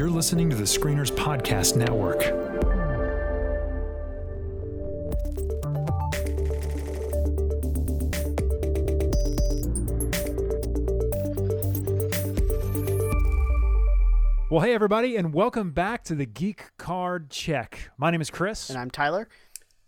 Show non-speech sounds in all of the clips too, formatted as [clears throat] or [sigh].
You're listening to the Screeners Podcast Network. Well, hey, everybody, and welcome back to the Geek Card Check. My name is Chris. And I'm Tyler.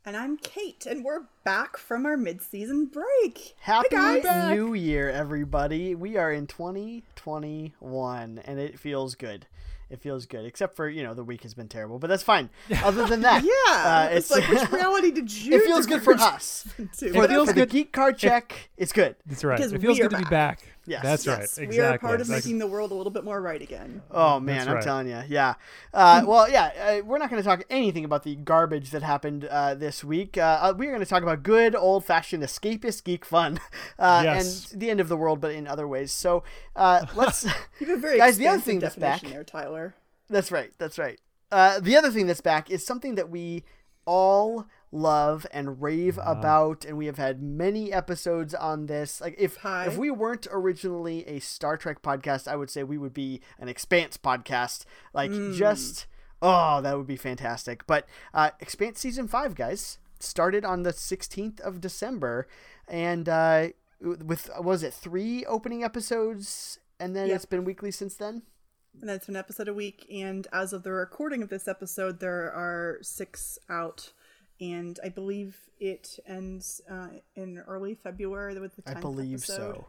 And I'm Kate, and we're back from our mid-season break. Happy Hi. New Year, everybody. We are in 2021, and it feels good. It feels good, except for, you know, the week has been terrible, but that's fine. [laughs] Other than that, [laughs] Yeah, uh, it's, like which [laughs] reality did you? it feels good for diverge us. into? For, But the, feels for the Geek Card Check, it's good. That's right. Because It feels we are good to be back. Back. Yes. That's right. Exactly. we are part of making the world a little bit more right again. Oh man, That's I'm right. telling you, yeah. Uh, well, yeah, uh, we're not going to talk anything about the garbage that happened uh, this week. Uh, uh, we're going to talk about good old-fashioned escapist geek fun, uh, Yes. and the end of the world, but in other ways. So uh, [laughs] let's. You have a very Guys, the other thing that's definition back- there, Tyler. That's right. That's right. Uh, the other thing that's back is something that we all love and rave about, and we have had many episodes on this. Like if Hi. if we weren't originally a Star Trek podcast, I would say we would be an Expanse podcast. Like just oh, that would be fantastic. But uh, Expanse season five, guys, started on the sixteenth of December, and uh, with was it three opening episodes, and then Yep. it's been weekly since then. And that's an episode a week. And as of the recording of this episode, there are six out. And I believe it ends uh, in early February with the 10th I believe episode. so.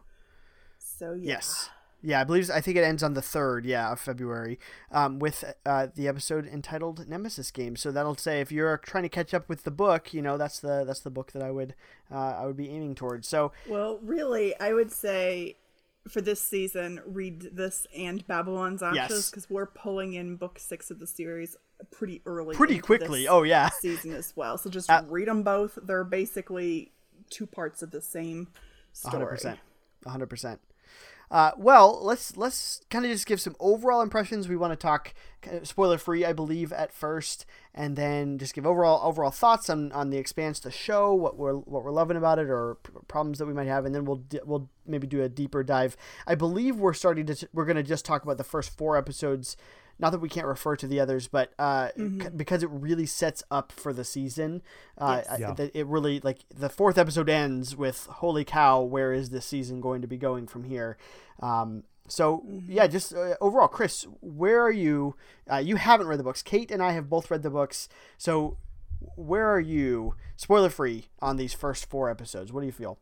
So yeah. Yes. Yeah, I believe I think it ends on the third, yeah, of February, um, with uh, the episode entitled Nemesis Game. So that'll say if you're trying to catch up with the book, you know that's the that's the book that I would uh, I would be aiming towards. So Well, really, I would say for this season, read this and Babylon's Ashes Yes. because we're pulling in book six of the series pretty early, pretty quickly. Oh yeah, [laughs] season as well. So just Uh, read them both. They're basically two parts of the same story. hundred percent, hundred percent. Uh, well, let's let's kind of just give some overall impressions. We want to talk spoiler free, I believe, at first, and then just give overall overall thoughts on, on the Expanse, the show, what we're what we're loving about it, or p- problems that we might have, and then we'll we'll maybe do a deeper dive. I believe we're starting to we're going to just talk about the first four episodes. Not that we can't refer to the others, but uh, c- because it really sets up for the season. Uh, Yes. I- Yeah. that it really like the fourth episode ends with "Holy cow, where is this season going to be going from here?" Um, so yeah, just uh, overall, Chris, where are you? Uh, you haven't read the books. Kate and I have both read the books. So where are you, spoiler free, on these first four episodes? What do you feel?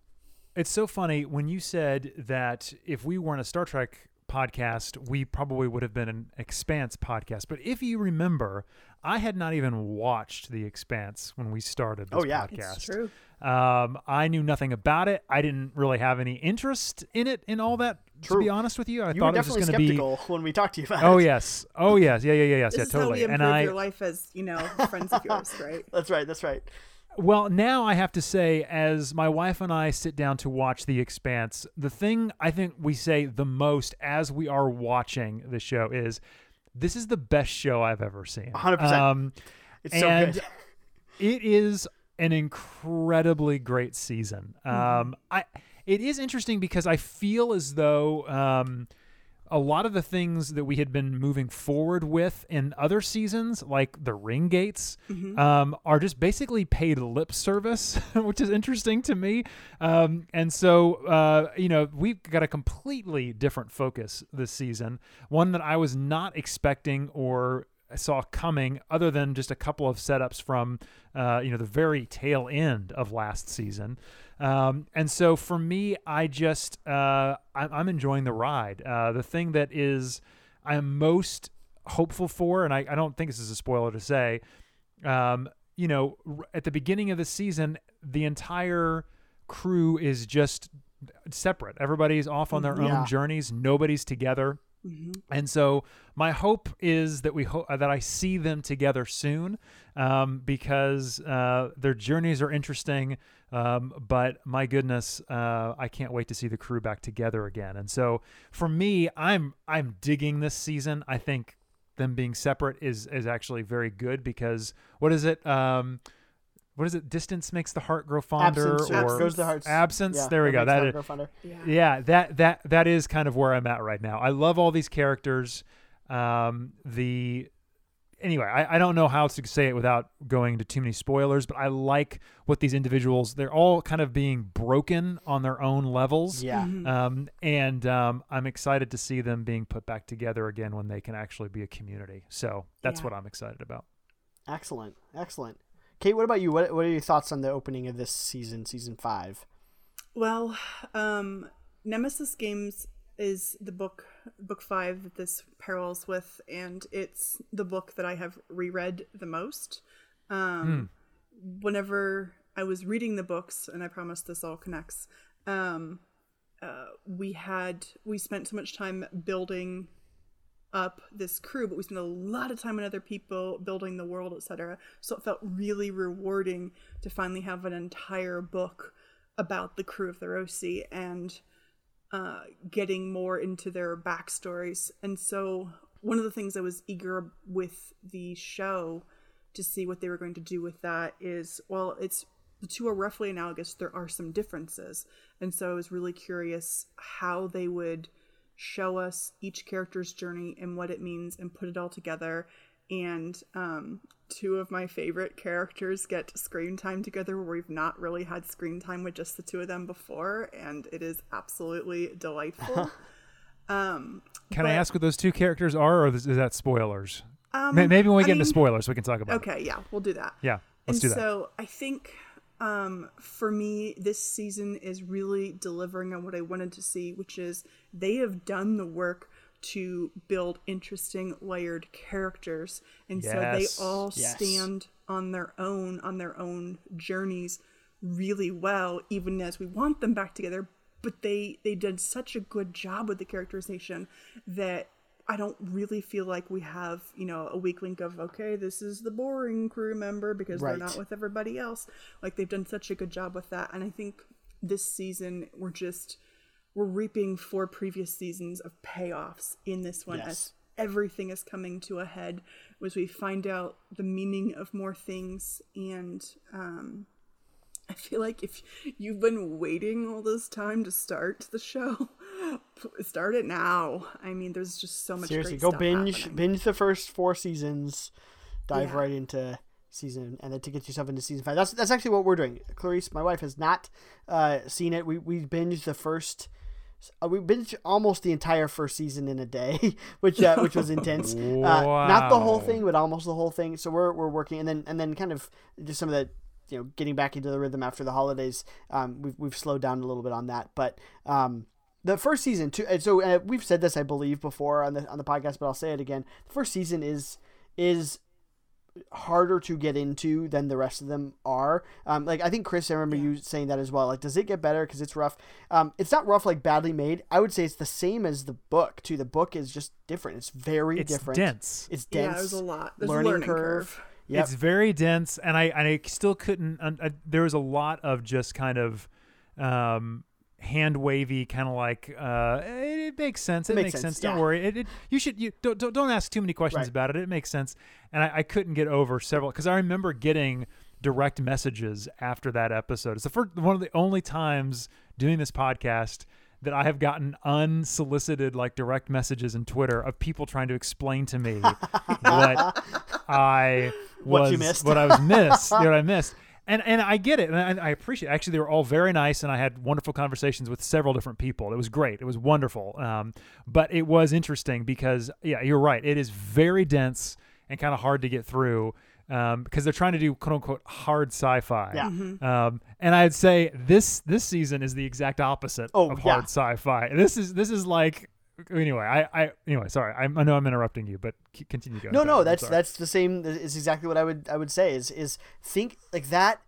It's so funny when you said that if we weren't a Star Trek podcast, we probably would have been an Expanse podcast. But if you remember, I had not even watched The Expanse when we started this Oh, yeah. podcast. It's true. Um, I knew nothing about it. I didn't really have any interest in it in all that. To be honest with you, I You thought were it was just going to be. skeptical when we talked to you about Oh it. yes, oh yes, yeah, yeah, yeah, yes, This yeah, is how totally. we And improve I, your life as you know friends of yours, [laughs] right? That's right. That's right. Well, now I have to say, as my wife and I sit down to watch The Expanse, the thing I think we say the most as we are watching the show is, "This is the best show I've ever seen." 100%. Um, It's so and good. it is an incredibly great season. Um, I it is interesting because I feel as though um, a lot of the things that we had been moving forward with in other seasons, like the ring gates, um, are just basically paid lip service, [laughs] which is interesting to me. Um, and so, uh, you know, we've got a completely different focus this season, one that I was not expecting or saw coming other than just a couple of setups from uh, you know the very tail end of last season um, and so for me i just uh, I'm, I'm enjoying the ride. Uh, the thing that is i'm most hopeful for and I, I don't think this is a spoiler to say um, you know r- at the beginning of the season the entire crew is just separate. Everybody's off on their Yeah. own journeys. Nobody's together. And so my hope is that we hope that I see them together soon, um, because uh, their journeys are interesting. Um, but my goodness, uh, I can't wait to see the crew back together again. And so for me, I'm I'm digging this season. I think them being separate is is actually very good because what is it? Um, what is it? Distance makes the heart grow fonder, Absence or goes the heart. absence. yeah, there we go. makes the That is. Yeah. yeah that that that is kind of where i'm at right now i love all these characters Um, the anyway, I, I don't know how to say it without going into too many spoilers, but I like what these individuals. They're all kind of being broken on their own levels. Yeah. Um, and um, I'm excited to see them being put back together again when they can actually be a community. So that's Yeah. what I'm excited about. Excellent. Excellent. Kate, what about you? What, what are your thoughts on the opening of this season, season five? Well, um, Nemesis Games is the book, book five that this parallels with, and it's the book that I have reread the most. Um, Whenever I was reading the books, and I promise this all connects, um, uh, we had we spent so much time building up this crew, but we spent a lot of time on other people building the world, etc. So it felt really rewarding to finally have an entire book about the crew of the Rosi and uh, getting more into their backstories. And so one of the things I was eager with the show to see what they were going to do with that is well, it's the two are roughly analogous. There are some differences, and so I was really curious how they would show us each character's journey and what it means and put it all together and um, two of my favorite characters get screen time together where we've not really had screen time with just the two of them before and it is absolutely delightful [laughs] um, Can I ask what those two characters are, or is that spoilers? um, May- Maybe when we I get into spoilers, we can talk about it. okay yeah we'll do that Yeah, let's and do that. so I think um, for me, this season is really delivering on what I wanted to see, which is they have done the work to build interesting layered characters, and Yes. so they all Yes. stand on their own on their own journeys really well, even as we want them back together. But they they did such a good job with the characterization that I don't really feel like we have, you know, a weak link of okay, this is the boring crew member because Right. they're not with everybody else. Like they've done such a good job with that, and I think this season we're just we're reaping four previous seasons of payoffs in this one Yes. as everything is coming to a head as we find out the meaning of more things and um I feel like if you've been waiting all this time to start the show, [laughs] start it now. I mean, there's just so much. Seriously, go binge happening. binge the first four seasons, dive Yeah. right into season, and then to get yourself into season five. That's that's actually what we're doing. Clarice, my wife, has not uh, seen it. We we binged the first. Uh, we binged almost the entire first season in a day, [laughs] which uh, which was intense. Uh, not the whole thing, but almost the whole thing. So we're we're working, and then and then kind of just some of the you know getting back into the rhythm after the holidays. Um, we've we've slowed down a little bit on that, but um, the first season too. And so uh, we've said this, I believe, before on the on the podcast, but I'll say it again. The first season is is harder to get into than the rest of them are. Um, like I think Chris, I remember you saying that as well. Like, does it get better because it's rough? Um, it's not rough like badly made. I would say it's the same as the book. Too, the book is just different. It's very different. It's different. dense. It's dense. Yeah, there's a lot. There's learning a learning curve. curve. Yep. It's very dense, and I and I still couldn't. un- I, there was a lot of just kind of um, hand wavy, kind of like uh, it, it makes sense. It, Makes makes, sense, sense. Don't yeah. worry. It, it you should you don't don't, don't ask too many questions Right. about it. It makes sense, and I, I couldn't get over several because I remember getting direct messages after that episode. It's the first one of the only times doing this podcast that I have gotten unsolicited like direct messages in Twitter of people trying to explain to me [laughs] what I What was you missed. what I was missed, what I missed. And and I get it, and I, I appreciate. It. Actually, they were all very nice, and I had wonderful conversations with several different people. It was great. It was wonderful. Um, but it was interesting because yeah, you're right. It is very dense and kind of hard to get through. Um, because they're trying to do quote unquote hard sci-fi. Yeah. Um, and I'd say this this season is the exact opposite Oh, of yeah. hard sci-fi. This is this is like anyway. I, I anyway. Sorry, I, I know I'm interrupting you, but continue going. No, no, that's that's the same. Is exactly what I would I would say is is think like that,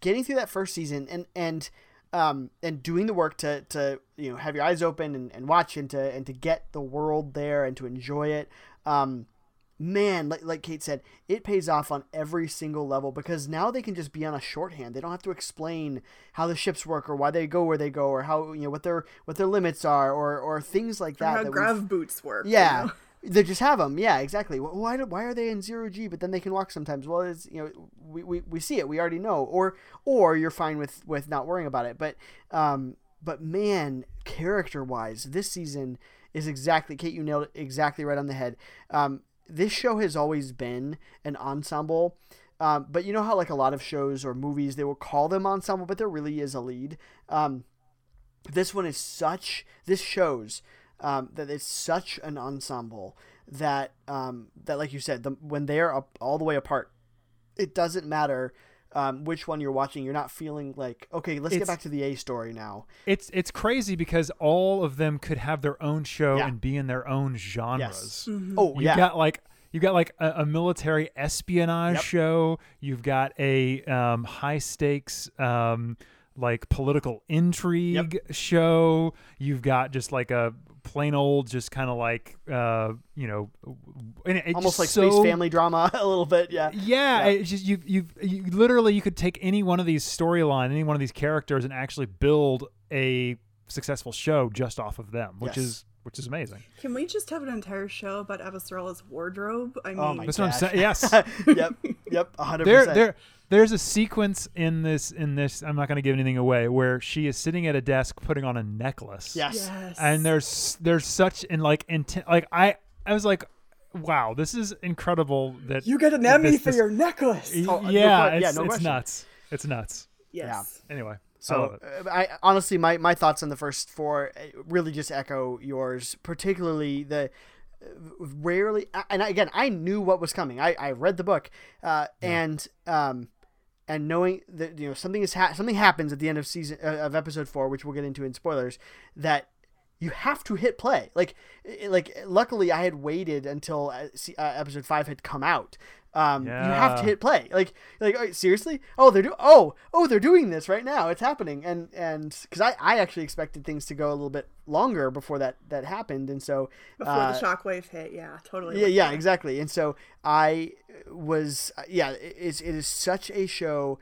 getting through that first season and and um and doing the work to to you know have your eyes open and, and watch and to and to get the world there and to enjoy it. Um, man, like like Kate said, it pays off on every single level because now they can just be on a shorthand. They don't have to explain how the ships work or why they go where they go or how you know what their what their limits are or or things like Or that. how that grav boots work. you yeah. know? [laughs] They just have them. Yeah, exactly. Why, do, why are they in zero G, but then they can walk sometimes? Well, it's you know we, we, we see it. We already know. Or or you're fine with with not worrying about it. But um but man, character wise, this season is exactly Kate. You nailed it exactly right on the head. Um, this show has always been an ensemble. Um, but you know how like a lot of shows or movies they will call them ensemble, but there really is a lead. Um, this one is such. This shows um, that it's such an ensemble that um, that like you said, the, when they are all the way apart, it doesn't matter um, which one you're watching. You're not feeling like okay, let's get back to the A story now. It's it's crazy because all of them could have their own show Yeah. and be in their own genres. Oh You yeah, got like you got like a, a military espionage Yep. show. You've got a um, high stakes um, like political intrigue show. You've got just like a plain old, just kind of like uh, you know, and it, it's almost like so, space family drama [laughs] a little bit. Yeah, Yeah, Yeah. it's just you you you literally you could take any one of these storyline, any one of these characters, and actually build a successful show just off of them, which Yes. is which is amazing. Can we just have an entire show about Avasarala's wardrobe? I mean, Oh my That's what I'm gosh. saying. Yes. [laughs] yep, yep, hundred there there there's a sequence in this in this I'm not going to give anything away where she is sitting at a desk putting on a necklace. Yes. yes. And there's there's such in like intent like I I was like wow, this is incredible that you get an Emmy this- for your necklace. Oh, no yeah, que- yeah, it's, no it's nuts. It's nuts. Yes. Anyway, I So uh, I honestly, my, my thoughts on the first four uh, really just echo yours, particularly the uh, rarely. And again, I knew what was coming. I, I read the book, uh, and um, and knowing that you know something is ha- something happens at the end of season uh, of episode four, which we'll get into in spoilers, that you have to hit play. Like like luckily, I had waited until uh, episode five had come out. Um, you have to hit play. Like like uh, seriously? Oh, they're do oh oh they're doing this right now. It's happening. And and because I I actually expected things to go a little bit longer before that that happened, and so Before uh, the shockwave hit, yeah, totally. yeah, yeah, that. exactly. And so I was, yeah, it is, it is such a show.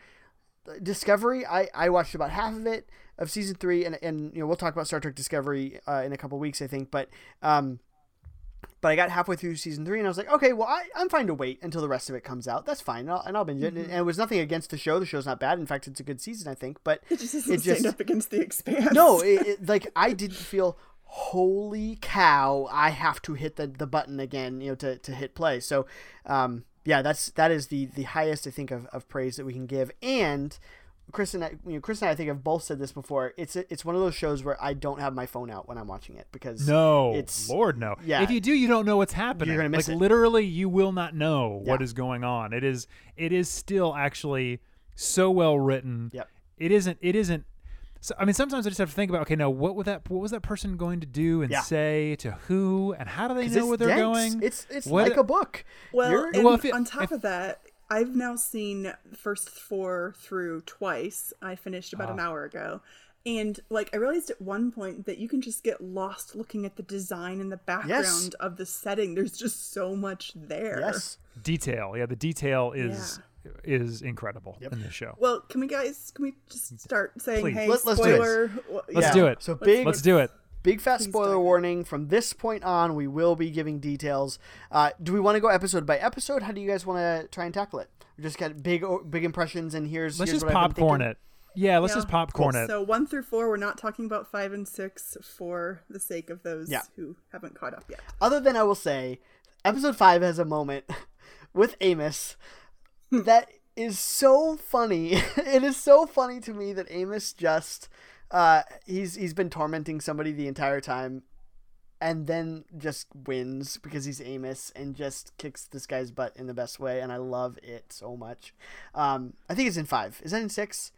Discovery, I, I watched about half of it of season three, and, and you know we'll talk about Star Trek Discovery uh, in a couple weeks, I think. But um, but I got halfway through season three, and I was like, okay, well, I, I'm fine to wait until the rest of it comes out. That's fine, and I'll, and I'll binge it. And, and it was nothing against the show. The show's not bad. In fact, it's a good season, I think. But It just doesn't it just stand up against the expanse. no, [laughs] it, it, like I didn't feel holy cow, I have to hit the, the button again, you know, to, to hit play. So, um, yeah, that's that is the the highest I think of, of praise that we can give. And Chris and I, you know, Chris and I, I think have both said this before. It's a, it's one of those shows where I don't have my phone out when I'm watching it because No, it's Lord, no. yeah. If you do, you don't know what's happening. gonna miss like it. literally, you will not know what Yeah. is going on. It is. It is still actually so well written. Yep. It isn't. It isn't. So, I mean, sometimes I just have to think about. Okay, now what would that? What was that person going to do and Yeah. say to who? And how do they know it's where they're dense. going? It's it's What- like a book. Well, and Well, it- on top if- of that, I've now seen the first four through twice. I finished about Ah. an hour ago. And like I realized at one point that you can just get lost looking at the design and the background of the setting. There's just so much there. yes. detail. Yeah, the detail is is incredible in this show. Well, can we guys can we just start saying Please. hey Let- let's do it. spoiler? Well, Let's yeah. do it. So big Let's do it. Big fat Please spoiler dive in. warning. From this point on, we will be giving details. Uh, do we want to go episode by episode? How do you guys want to try and tackle it? We just got big, big impressions, and here's Let's here's just what I've popcorn it. Yeah, let's Yeah. just popcorn it. So one through four, we're not talking about five and six for the sake of those Yeah. who haven't caught up yet. Other than I will say, episode five has a moment [laughs] with Amos that is so funny. [laughs] it is so funny to me that Amos just uh, he's he's been tormenting somebody the entire time. And then just wins because he's Amos and just kicks this guy's butt in the best way, and I love it so much. Um, I think it's in five. Is that in six?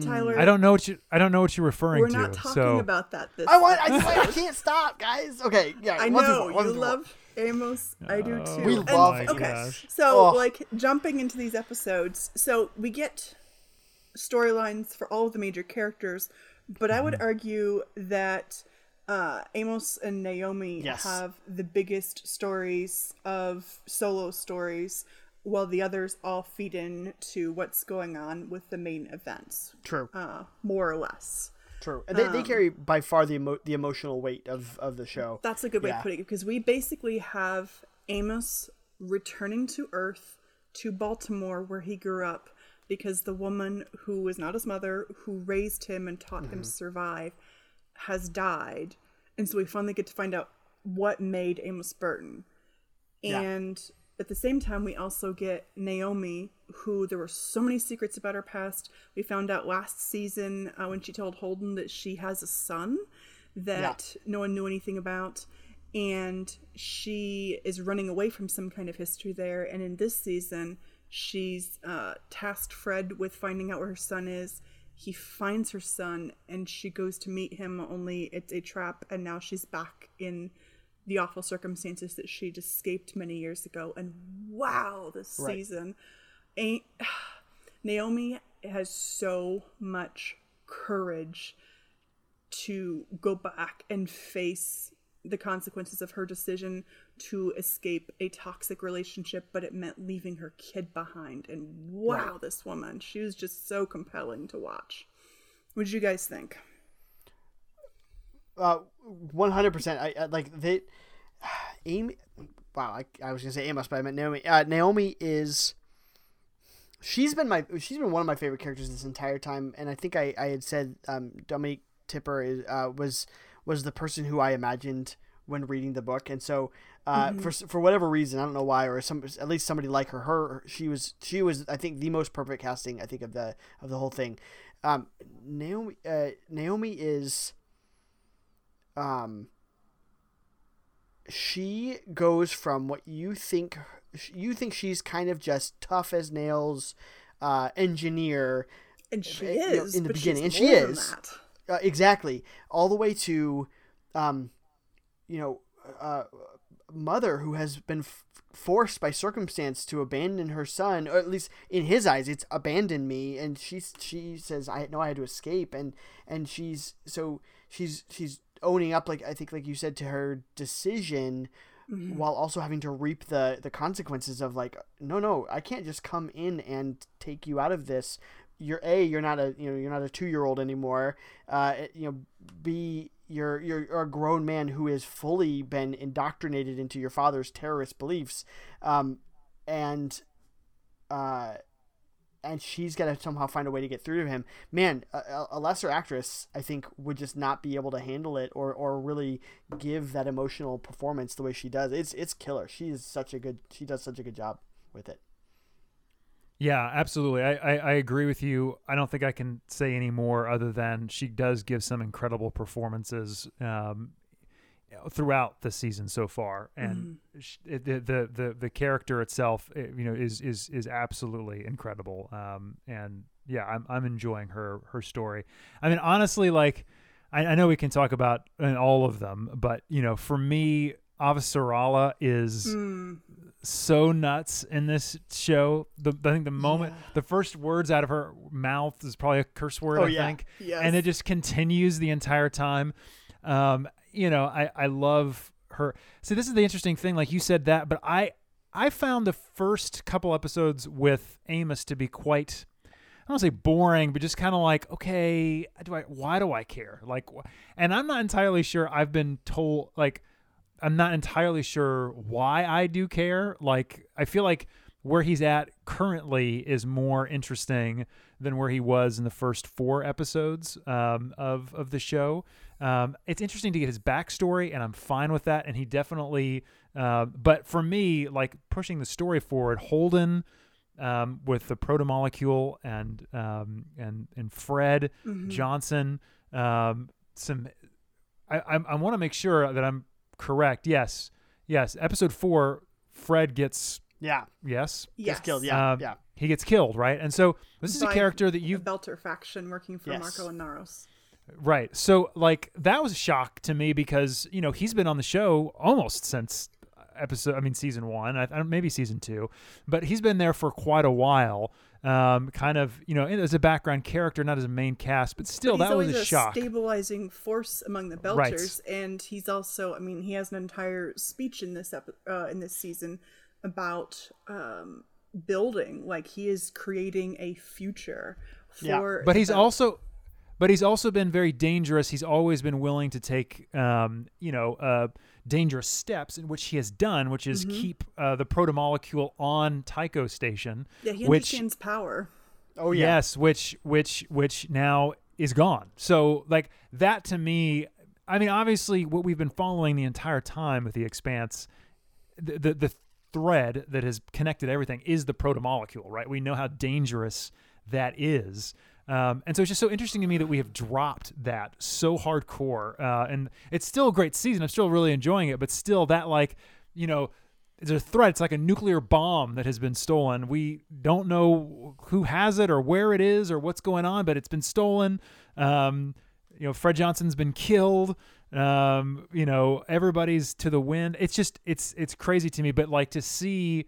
Tyler, I don't know what you. I don't know what you're referring to. we're not talking so about that this I want. I, I [laughs] can't stop, guys. Okay, yeah. I know four, one you through four. love Amos. I do too. We And- love Okay, Amos. so Oh. like jumping into these episodes, so we get storylines for all of the major characters, but I would Mm-hmm. argue that uh, Amos and Naomi Yes. have the biggest stories of solo stories, while the others all feed in to what's going on with the main events, True. uh, more or less. True. And they, Um, they carry by far the emo- the emotional weight of, of the show. That's a good way Yeah. of putting it because we basically have Amos returning to Earth to Baltimore where he grew up because the woman who was not his mother, who raised him and taught him to survive, has died. and so we finally get to find out what made Amos Burton. Yeah. And at the same time, we also get Naomi, who there were so many secrets about her past. We found out last season uh, when she told Holden that she has a son that no one knew anything about. And she is running away from some kind of history there. And in this season, she's uh, tasked Fred with finding out where her son is. He finds her son and she goes to meet him, only it's a trap. And now she's back in the awful circumstances that she'd escaped many years ago. And wow, this Right. season, ain't [sighs] Naomi has so much courage to go back and face the consequences of her decision to escape a toxic relationship, but it meant leaving her kid behind. And wow, this woman, she was just so compelling to watch. What did you guys think? Uh, one hundred percent. I I- like that. [sighs] Amy, wow. I, I was gonna say Amos, but I meant Naomi. Uh, Naomi is. She's been my. She's been one of my favorite characters this entire time, and I think I, I had said um, Dominique Tipper is uh, was was the person who I imagined when reading the book, and so uh, for for whatever reason, I don't know why, or some at least somebody like her, her she was she was I think the most perfect casting I think of the of the whole thing. Um, Naomi uh, Naomi is um she goes from what you think you think she's kind of just tough as nails uh engineer And she Uh, you know, is in the beginning, and she is. uh, exactly all the way to um you know uh mother who has been f- forced by circumstance to abandon her son or at least in his eyes it's abandon me and she's she says i know i had to escape and and she's so she's she's owning up like i think like you said to her decision while also having to reap the the consequences of like no no i can't just come in and take you out of this. You're a you're not a you know you're not a two year old anymore. Uh you know b you're, you're a grown man who has fully been indoctrinated into your father's terrorist beliefs um and uh and she's got to somehow find a way to get through to him. Man, a, a lesser actress, I think, would just not be able to handle it or, or really give that emotional performance the way she does. It's it's killer. She is such a good. She does such a good job with it. Yeah, absolutely. I, I, I agree with you. I don't think I can say any more other than she does give some incredible performances um, throughout the season so far, and sh it, the, the the the character itself, eh, you know, is is is absolutely incredible. Um, and yeah, I'm I'm enjoying her her story. I mean, honestly, like I, I know we can talk about uh, all of them, but you know, for me, Avasarala is Mm, so nuts in this show. The I think the moment Yeah. the first words out of her mouth is probably a curse word. Oh, I yeah. think, yes. and it just continues the entire time. Um, you know, I I love her. See, this is the interesting thing. Like you said that, but I I found the first couple episodes with Amos to be quite. I don't say boring, but just kind of like, okay, do I? Why do I care? Like, and I'm not entirely sure. I've been told like I'm not entirely sure why I do care. Like, I feel like where he's at currently is more interesting than where he was in the first four episodes um, of of the show. Um, it's interesting to get his backstory, and I'm fine with that. And he definitely, uh, but for me, like pushing the story forward, Holden um, with the proto molecule and um, and and Fred Johnson, um, some I I, I want to make sure that I'm correct. Yes, yes. Episode four, Fred gets Yeah, yes, yes. gets killed. Yeah, Um, yeah. he gets killed, right? And so this is a character that you've Belter faction working for Yes. Marco Inaros. right. So like that was a shock to me because you know he's been on the show almost since episode. I mean season one, I, I maybe season two, but he's been there for quite a while. Um, kind of you know as a background character, not as a main cast, but still But that was always a shock. stabilizing force among the Right. And he's also, I mean, he has an entire speech in this epi- uh, in this season about um, building, like he is creating a future Yeah. but he's Belt- also but he's also been very dangerous he's always been willing to take um, you know uh, dangerous steps in which he has done which is keep uh, the protomolecule on tycho station yeah, he which understands power. Oh yeah. yes which which which now is gone so like that to me I mean, obviously, what we've been following the entire time with the Expanse, the the, the thread that has connected everything is the protomolecule, right? We know how dangerous that is. Um, and so it's just so interesting to me that we have dropped that so hardcore. Uh, and it's still a great season. I'm still really enjoying it, but still that like, you know, it's a threat. It's like a nuclear bomb that has been stolen. We don't know who has it or where it is or what's going on, but it's been stolen. Um, you know, Fred Johnson's been killed. Um, you know, everybody's to the wind. It's just it's it's crazy to me. But like to see,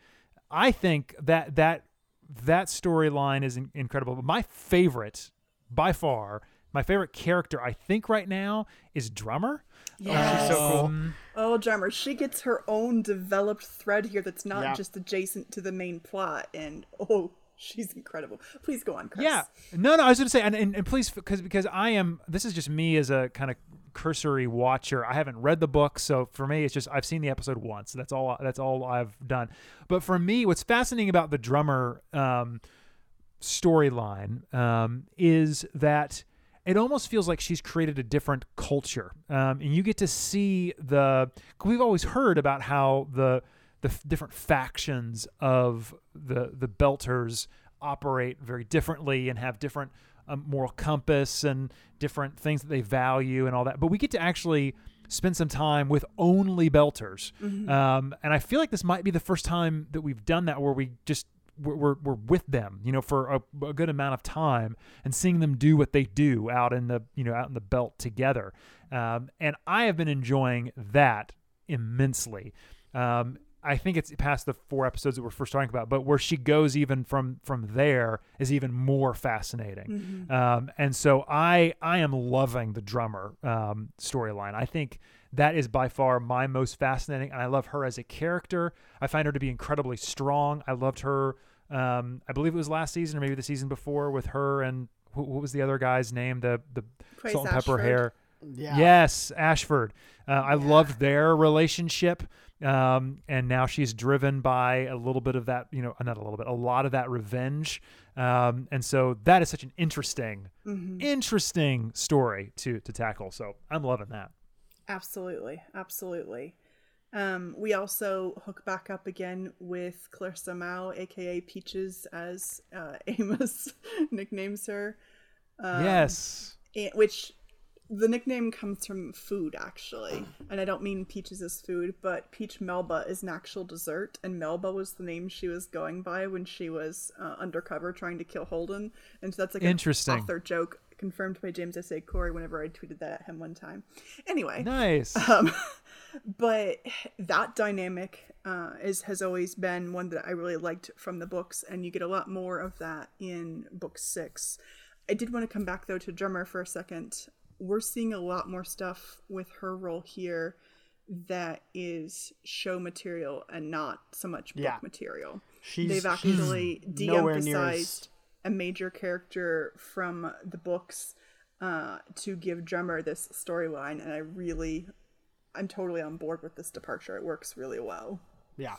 I think that that that storyline is in- incredible. But my favorite, by far, my favorite character, I think right now is Drummer. Yeah. she's so cool. Um, Oh, Drummer, she gets her own developed thread here that's not Yeah. just adjacent to the main plot, and oh, she's incredible. Please go on, Chris. Yeah, no, no. I was going to say, and, and, and please, because because I am. This is just me as a kind of cursory watcher. I haven't read the book, so for me, it's just I've seen the episode once. That's all. That's all I've done. But for me, what's fascinating about the drummer um, storyline um, is that it almost feels like she's created a different culture, um, and you get to see the. We've always heard about how the the f- different factions of the the Belters operate very differently and have different um, moral compass and different things that they value and all that. But we get to actually spend some time with only Belters, um, and I feel like this might be the first time that we've done that where we just we're, we're, we're with them, you know, for a, a good amount of time and seeing them do what they do out in the, you know, out in the belt together. Um, and I have been enjoying that immensely. Um, I think it's past the four episodes that we're first talking about, but where she goes even from from there is even more fascinating. Um, and so I I am loving the drummer um, storyline. I think that is by far my most fascinating, and I love her as a character. I find her to be incredibly strong. I loved her. Um, I believe it was last season or maybe the season before with her and who, what was the other guy's name? The the Quace salt and pepper hair. Yeah. Yes, Ashford. Uh, I loved their relationship. Um, and now she's driven by a little bit of that, you know, not a little bit, a lot of that revenge. Um, and so that is such an interesting, interesting story to to tackle. So I'm loving that. Absolutely, absolutely. Um, we also hook back up again with Clarissa Mao, aka Peaches, as uh, [laughs] Amos [laughs] nicknames her, yes. and, which the nickname comes from food actually, and I don't mean peaches as food, but peach melba is an actual dessert, and melba was the name she was going by when she was uh, undercover trying to kill Holden, and so that's like Interesting. an author joke confirmed by James S. A. Corey whenever I tweeted that at him one time. Anyway, Nice. um, [laughs] but that dynamic uh, is has always been one that I really liked from the books, and you get a lot more of that in book six. I did want to come back though to drummer for a second. We're seeing a lot more stuff with her role here that is show material and not so much book Yeah. material. She's They've actually nowhere near as- de-emphasized a major character from the books uh, to give drummer this storyline, and I really, I'm totally on board with this departure. It works really well. Yeah.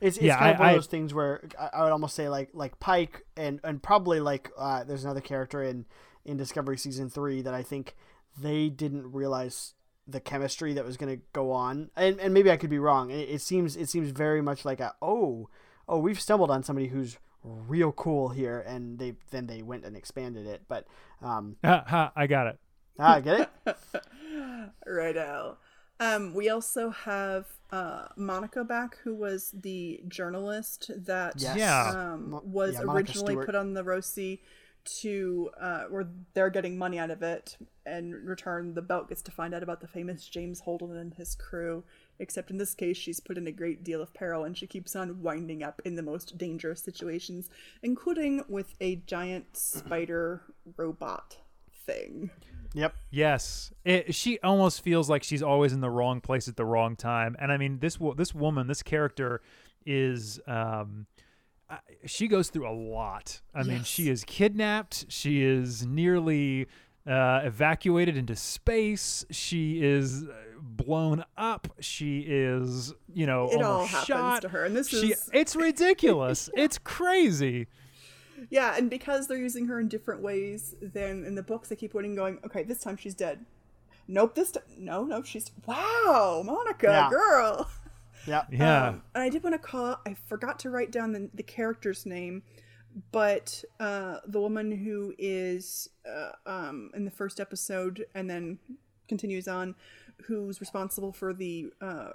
It's, it's Yeah, kind of I- one of those things where I, I would almost say like like Pike and and probably like uh, there's another character in in Discovery season three that I think they didn't realize the chemistry that was going to go on and, and maybe I could be wrong it, it seems it seems very much like a oh oh we've stumbled on somebody who's real cool here and they then they went and expanded it but um [laughs] Ha, ha, I got it. ah get it [laughs] Right out. Um, we also have uh, Monica back, who was the journalist that Yes. Yeah. um, was yeah, originally Stewart. put on the Rosie to uh, where they're getting money out of it. And in return, the belt gets to find out about the famous James Holden and his crew. Except in this case, she's put in a great deal of peril, and she keeps on winding up in the most dangerous situations, including with a giant spider robot thing. yep Yes, it, she almost feels like she's always in the wrong place at the wrong time. And I mean, this this woman, this character, is um, uh, she goes through a lot. I mean, she is kidnapped. She is nearly uh, evacuated into space. She is uh, blown up. She is, you know, It all happens shot. to her, and this she, is [laughs] it's ridiculous. It's crazy. Yeah, and because they're using her in different ways than in the books, they keep waiting, going, okay, this time she's dead. nope, this time, no, no, she's wow, Monica, Yeah. girl. Yeah. Yeah. Um, and I did want to call I forgot to write down the, the character's name, but uh, the woman who is uh, um, in the first episode and then continues on, who's responsible for the uh,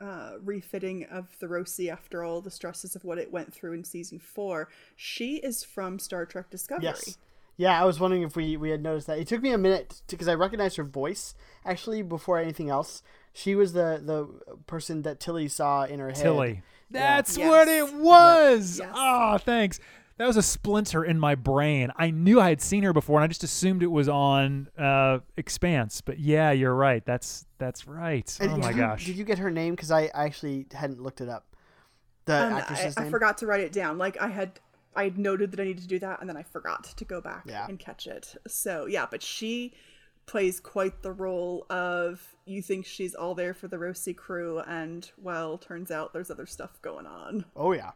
uh, refitting of the Rosie after all the stresses of what it went through in season four, she is from Star Trek Discovery. Yes. Yeah, I was wondering if we, we had noticed that. It took me a minute because I recognized her voice actually before anything else. She was the the person that Tilly saw in her head. Tilly. That's Yes. what it was. Yes. Oh, thanks. That was a splinter in my brain. I knew I had seen her before, and I just assumed it was on uh, Expanse. But yeah, you're right. That's that's right. And oh my you- gosh. Did you get her name? Because I I actually hadn't looked it up. The Um, I, actress's I name. forgot to write it down. Like I had, I had noted that I needed to do that, and then I forgot to go back Yeah. and catch it. So yeah, but she plays quite the role of you think she's all there for the Rosie crew, and well, turns out there's other stuff going on. Oh yeah.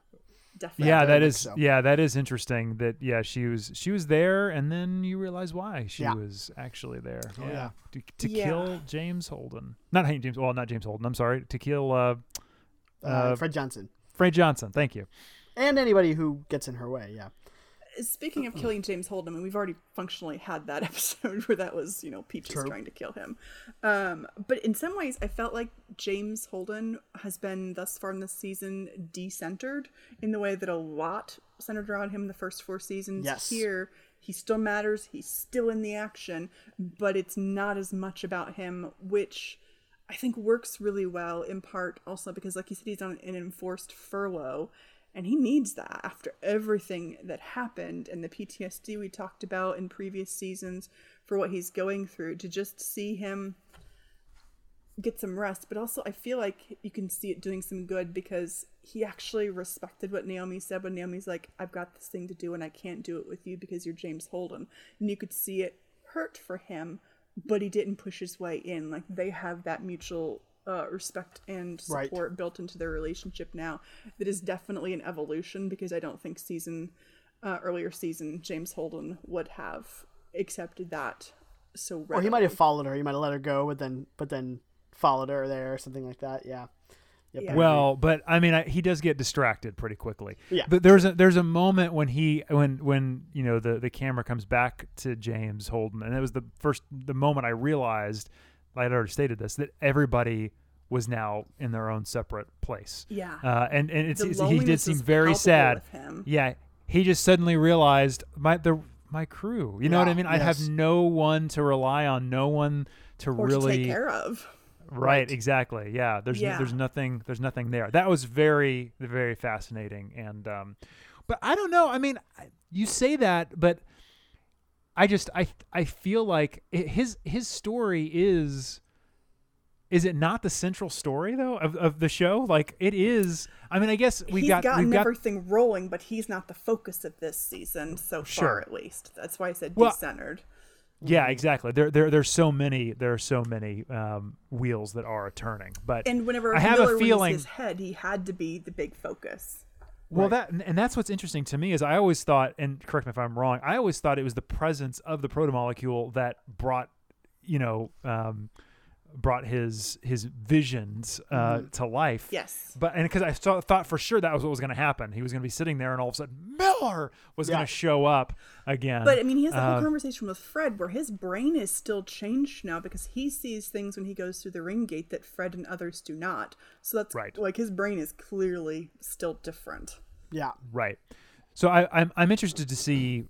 Definitely. yeah, very that much is so. yeah, that is interesting. That yeah, she was she was there, and then you realize why she Yeah. was actually there. yeah, yeah. to, to Yeah. kill James Holden, not James. Well, not James Holden. I'm sorry, to kill uh, Uh, Uh, Fred Johnson Fred Johnson. Thank you. and anybody who gets in her way. Yeah. Speaking of killing [clears throat] James Holden, I mean, we've already functionally had that [laughs] episode where that was, you know, Peaches True. trying to kill him. Um, but in some ways, I felt like James Holden has been thus far in this season decentered in the way that a lot centered around him the first four seasons. Yes. Here, he still matters. He's still in the action, but it's not as much about him, which I think works really well in part also because, like you said, he's on an enforced furlough and he needs that after everything that happened and the PTSD we talked about in previous seasons for what he's going through to just see him get some rest. But also i feel like you can see it doing some good because he actually respected what naomi said when naomi's like i've got this thing to do and i can't do it with you because you're james holden. And you could see it hurt for him but he didn't push his way in. Like they have that mutual uh, respect and Right. support built into their relationship now that is definitely an evolution because i don't think season uh, earlier season james holden would have accepted that so readily. Or he might have followed her. He might have let her go, but then but then followed her there or something like that. Yeah. Yep, Yeah. Well, but I mean, I, he does get distracted pretty quickly. Yeah. But there's a there's a moment when he when when you know the the camera comes back to James Holden, and it was the first the moment I realized I had already stated this that everybody was now in their own separate place. Yeah. Uh, and and it's, it's he did seem very sad. Yeah. He just suddenly realized my the my crew. You know what I Yeah, mean? I have no one to rely on, no one to or really to take care of Right, exactly. Yeah, there's Yeah. there's nothing there's nothing there. That was very very fascinating and um but I don't know. I mean, you say that, but I just I I feel like his his story is is it not the central story though of, of the show? Like it is. I mean, I guess we he's got gotten we've got everything rolling but he's not the focus of this season so Sure. far at least that's why i said Well, decentered yeah, exactly. There there there's so many there are so many um wheels that are turning. But and whenever I have Miller a feeling his head he had to be the big focus Well, that and- and that's what's interesting to me is I always thought, and correct me if I'm wrong, I always thought it was the presence of the protomolecule that brought, you know, um, brought his his visions uh, to life. yes But and because I saw, thought for sure that was what was going to happen, he was going to be sitting there, and all of a sudden Miller was Yeah. going to show up again. But I mean, he has a whole Uh, conversation with Fred where his brain is still changed now because he sees things when he goes through the ring gate that Fred and others do not. So that's Right. like his brain is clearly still different. Yeah. right. So I, I'm I'm interested to see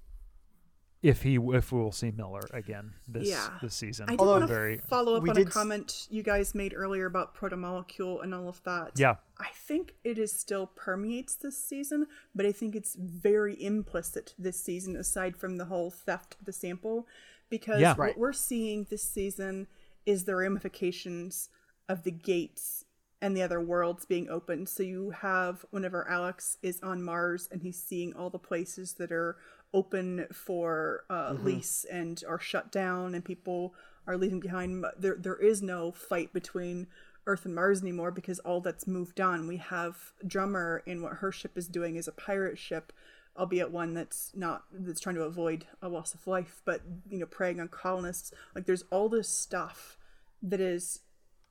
if he if we'll see Miller again this Yeah. this season. I did Although- want to very follow up we on a did s- comment you guys made earlier about protomolecule and all of that. yeah. I think it is still permeates this season, but I think it's very implicit this season, aside from the whole theft of the sample, because Yeah. what Right. we're seeing this season is the ramifications of the gates and the other worlds being opened. So you have whenever Alex is on Mars and he's seeing all the places that are open for uh, lease and are shut down and people are leaving behind. There, there is no fight between Earth and Mars anymore because all that's moved on. We have Drummer in what her ship is doing is a pirate ship, albeit one that's not that's trying to avoid a loss of life, but you know, preying on colonists. Like there's all this stuff that is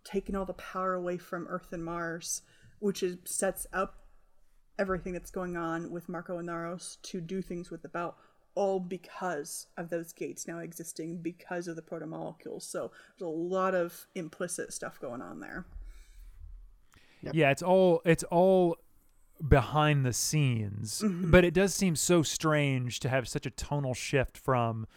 taking all the power away from Earth and Mars, which is sets up everything that's going on with Marco Inaros to do things with the belt, all because of those gates now existing because of the protomolecules. So there's a lot of implicit stuff going on there. Yeah, it's all it's all behind the scenes, mm-hmm. but it does seem so strange to have such a tonal shift from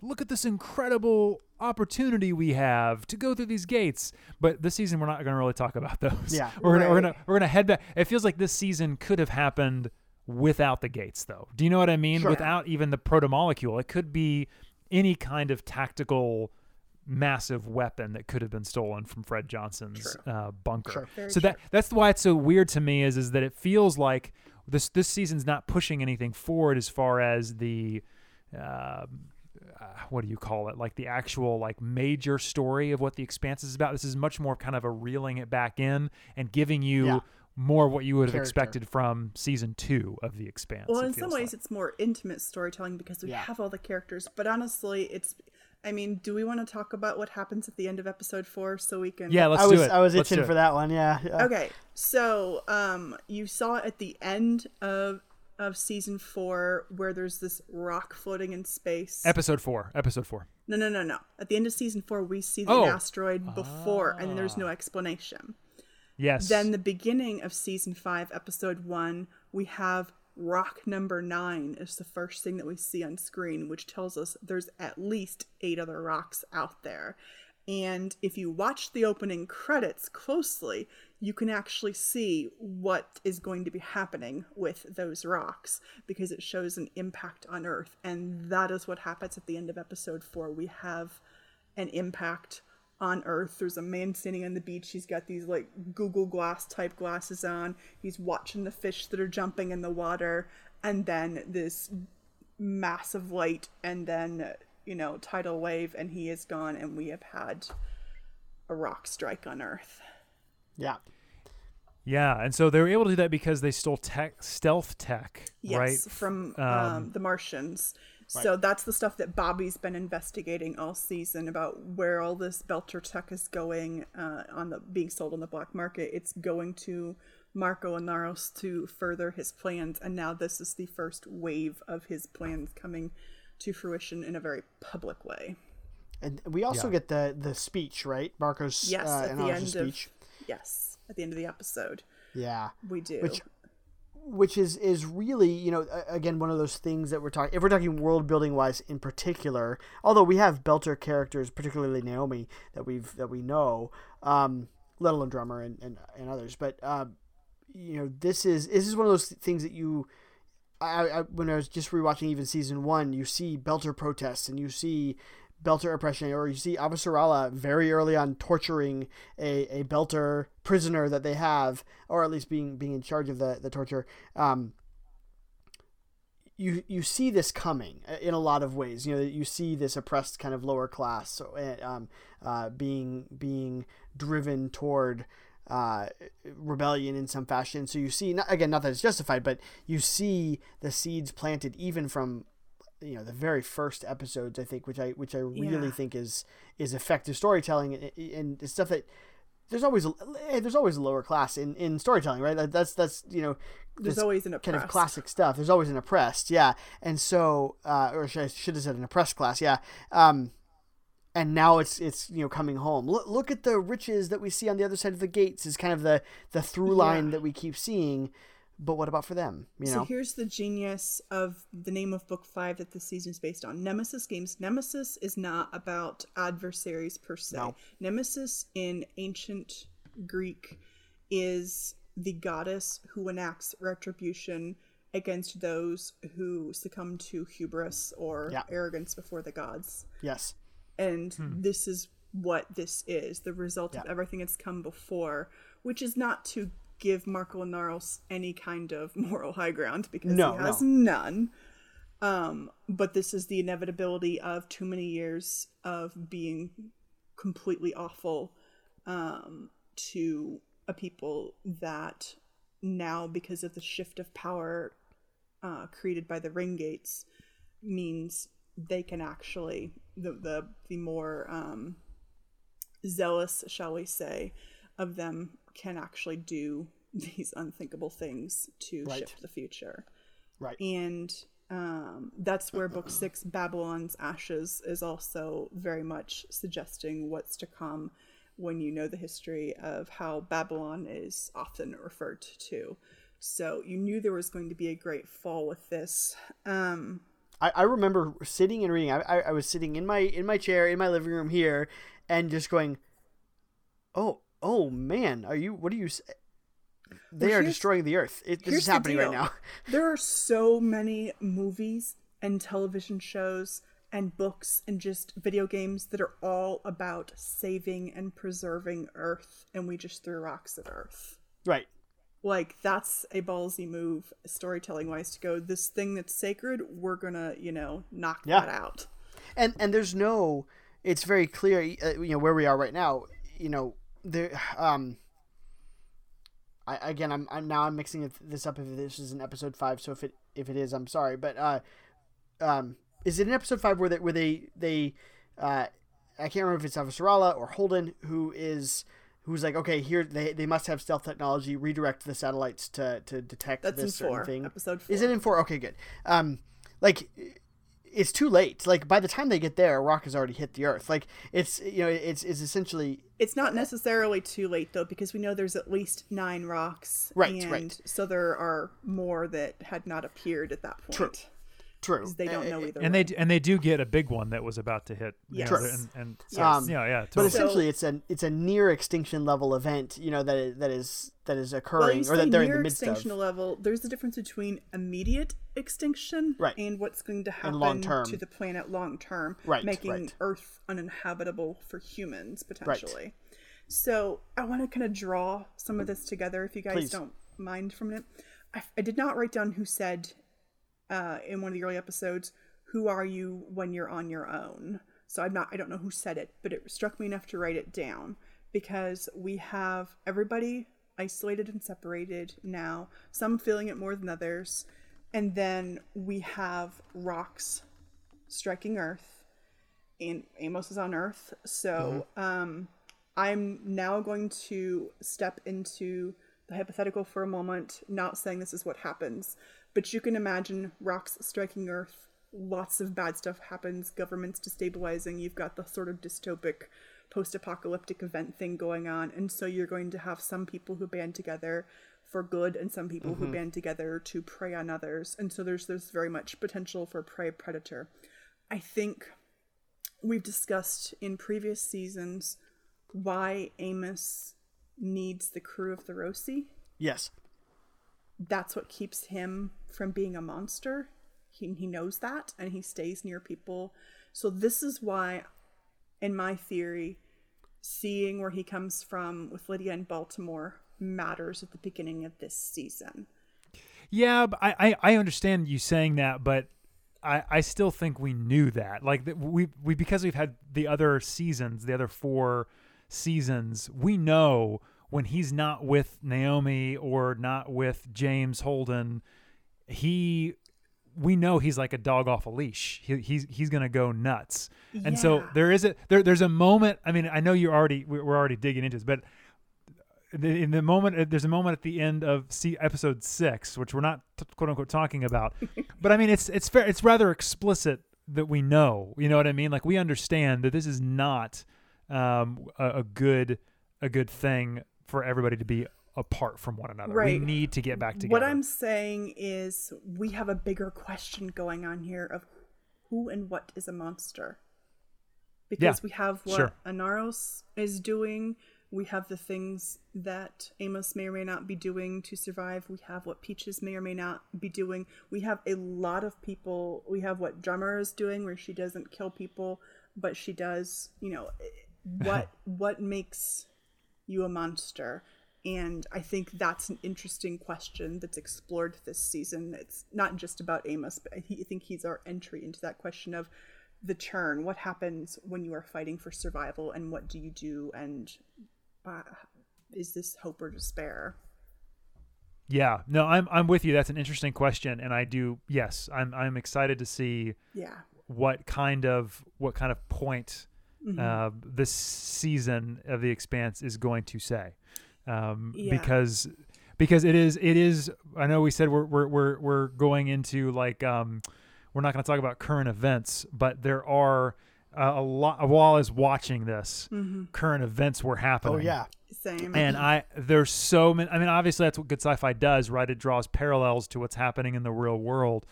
look at this incredible opportunity we have to go through these gates. But this season we're not going to really talk about [laughs] those. Yeah, we're gonna, we're gonna we're gonna head back. It feels like this season could have happened without the gates, though. Do you know what I mean? Sure. Without even the protomolecule, it could be any kind of tactical massive weapon that could have been stolen from Fred Johnson's uh, bunker. Sure. So that that's why it's so weird to me is is that it feels like this this season's not pushing anything forward as far as the uh, what do you call it like the actual like major story of what the expanse is about this is much more kind of a reeling it back in and giving you Yeah. more what you would have expected from season two of the expanse Well, in some ways, like. it's more intimate storytelling because we Yeah. have all the characters. But honestly, it's. I mean, do we want to talk about what happens at the end of episode four so we can? yeah let's I do was it I was itching for that one. Yeah. yeah. Okay, so um, you saw at the end of of season four where there's this rock floating in space. episode four episode four no, no, no, no. At the end of season four, we see the Oh. asteroid before, and there's no ah. explanation. yes Then the beginning of season five, episode one, we have rock number nine is the first thing that we see on screen, which tells us there's at least eight other rocks out there. And if you watch the opening credits closely, you can actually see what is going to be happening with those rocks because it shows an impact on Earth. And that is what happens at the end of episode four. We have an impact on Earth. There's a man standing on the beach. He's got these like Google Glass type glasses on. He's watching the fish that are jumping in the water, and then this massive light, and then you know tidal wave, and he is gone, and we have had a rock strike on Earth. Yeah. yeah and so they were able to do that because they stole tech stealth tech Yes, right from um, Um, the Martians. So that's the stuff that Bobby's been investigating all season about where all this Belter tech is going uh, on the being sold on the black market. It's going to Marco Inaros to further his plans, and now this is the first wave of his plans coming to fruition in a very public way. And we also Yeah. get the the speech, right? Marco's Yes, uh, at the Inaros' end of speech. yes, at the end of the episode, Yeah. we do. Which which is is really you know again one of those things that we're talking if we're talking world building wise in particular although we have belter characters particularly naomi that we've that we know um let alone drummer and and, and others but um you know this is this is one of those things that you I, I when I was just rewatching even season one, you see Belter protests and you see Belter oppression, or you see Avasarala very early on torturing a, a Belter prisoner that they have, or at least being being in charge of the, the torture. Um, you you see this coming uh, in a lot of ways. You know, you see this oppressed kind of lower class uh, um, uh, being being driven toward uh, rebellion in some fashion. So you see, not, again, not that it's justified, but you see the seeds planted even from you know the very first episodes. I think, which I which I really Yeah. think is is effective storytelling and, and stuff that. There's always a, eh, there's always a lower class in, in storytelling, right? That- That's that's you know There's always an kind of classic stuff. There's always an oppressed, yeah. And so, uh, or should I should have said an oppressed class, yeah. Um, and now it's it's you know coming home. Look look at the riches that we see on the other side of the gates is kind of the the through line Yeah. that we keep seeing. But what about for them? You So know, here's the genius of the name of book five that the season is based on. Nemesis Games. Nemesis is not about adversaries per se. No. Nemesis in ancient Greek is the goddess who enacts retribution against those who succumb to hubris or Yeah. arrogance before the gods. yes, And this is what this is the result of everything that's come before, which is not to give Marco Inaros any kind of [laughs] moral high ground because No, he has no. none. Um, but this is the inevitability of too many years of being completely awful um, to a people that now, because of the shift of power uh, created by the ring gates, means they can actually the the the more um, zealous, shall we say, of them can actually do [laughs] these unthinkable things to Right. shift the future. Right. And um, that's where book six, Babylon's Ashes, is also very much suggesting what's to come when you know the history of how Babylon is often referred to. So you knew there was going to be a great fall with this. Um, I, I remember sitting and reading. I, I I was sitting in my in my chair in my living room here, and just going, "Oh, oh man, are you? What are you? They Well, are destroying the earth. It, this is happening right now. [laughs] there are so many movies and television shows and books and just video games that are all about saving and preserving Earth, and we just threw rocks at Earth. Right. Like that's a ballsy move, storytelling wise, to go this thing that's sacred. We're gonna, you know, knock Yeah. that out. and and there's no it's very clear uh, you know where we are right now you know there um I, again I'm, I'm now i'm mixing it- this up if this is in episode five so if it if it is i'm sorry but uh um is it an episode five where they where they they uh i can't remember if it's Avasarala or holden who is who's like okay here they, they must have stealth technology redirect the satellites to to detect That's this certain four, thing episode four. is it in four? Okay, good. Um, like it's too late. Like by the time they get there, a rock has already hit the earth. Like it's you know it's it's essentially It's not necessarily too late though, because we know there's at least nine rocks. Right, and right. So there are more that had not appeared at that point. True. True. They don't Uh, know either. and way. they and they do get a big one that was about to hit. Yes. know, True. and, and so, Um, yeah, yeah, But essentially, it's a it's a near extinction level event. You know that is, that is that is occurring, you or that they're in near the midst extinction of. level. There's a difference between immediate extinction Right. and what's going to happen to the planet long term, Right, making right. Earth uninhabitable for humans potentially. Right. So I want to kind of draw some of this together, if you guys Please. don't mind for a minute. I, I did not write down who said uh, in one of the early episodes, "Who are you when you're on your own?" So I'm not. I don't know who said it, but it struck me enough to write it down because we have everybody isolated and separated now. Some feeling it more than others, and then we have rocks striking Earth, and Amos is on Earth. So um, I'm now going to step into the hypothetical for a moment, not saying this is what happens, but you can imagine rocks striking Earth. Lots of bad stuff happens, governments destabilizing. You've got the sort of dystopic post apocalyptic event thing going on. And so you're going to have some people who band together for good and some people who mm-hmm. band together to prey on others. And so there's there's very much potential for prey predator. I think we've discussed in previous seasons why Amos needs the crew of the Rosi. Yes. That's what keeps him from being a monster. He, he knows that and he stays near people. So, this is why, in my theory, seeing where he comes from with Lydia in Baltimore matters at the beginning of this season. Yeah, I, I, I understand you saying that, but I, I still think we knew that. Like we we because we've had the other seasons, the other four seasons, we know when he's not with Naomi or not with James Holden, he we know he's like a dog off a leash. He, he's he's gonna go nuts. And so there is a there there's a moment. I mean, I know you're already we're we're already digging into this, but in the moment there's a moment at the end of see episode six which we're not t- quote unquote talking about [laughs] but i mean it's it's fair it's rather explicit that we know you know what i mean like we understand that this is not um, a, a good a good thing for everybody to be apart from one another we need to get back together What I'm saying is, we have a bigger question going on here of who and what is a monster. Because Yeah, we have what sure. Inaros is doing, we have the things that Amos may or may not be doing to survive, we have what Peaches may or may not be doing. We have a lot of people. We have what Drummer is doing, where she doesn't kill people, but she does, you know, [laughs] what what makes you a monster? And I think that's an interesting question that's explored this season. It's not just about Amos, but I thi- I think he's our entry into that question of the churn. What happens when you are fighting for survival, and what do you do? And uh, is this hope or despair? yeah no i'm i'm with you that's an interesting question and i do yes i'm i'm excited to see Yeah. what kind of what kind of point uh, this season of The Expanse is going to say, um, Yeah. because because it is it is. I know we said we're we're we're, we're going into like um, we're not going to talk about current events, but there are uh, a lot. While I was watching this, current events were happening. Oh yeah. Same. And I there's so many. I mean, obviously that's what good sci-fi does, right? It draws parallels to what's happening in the real world.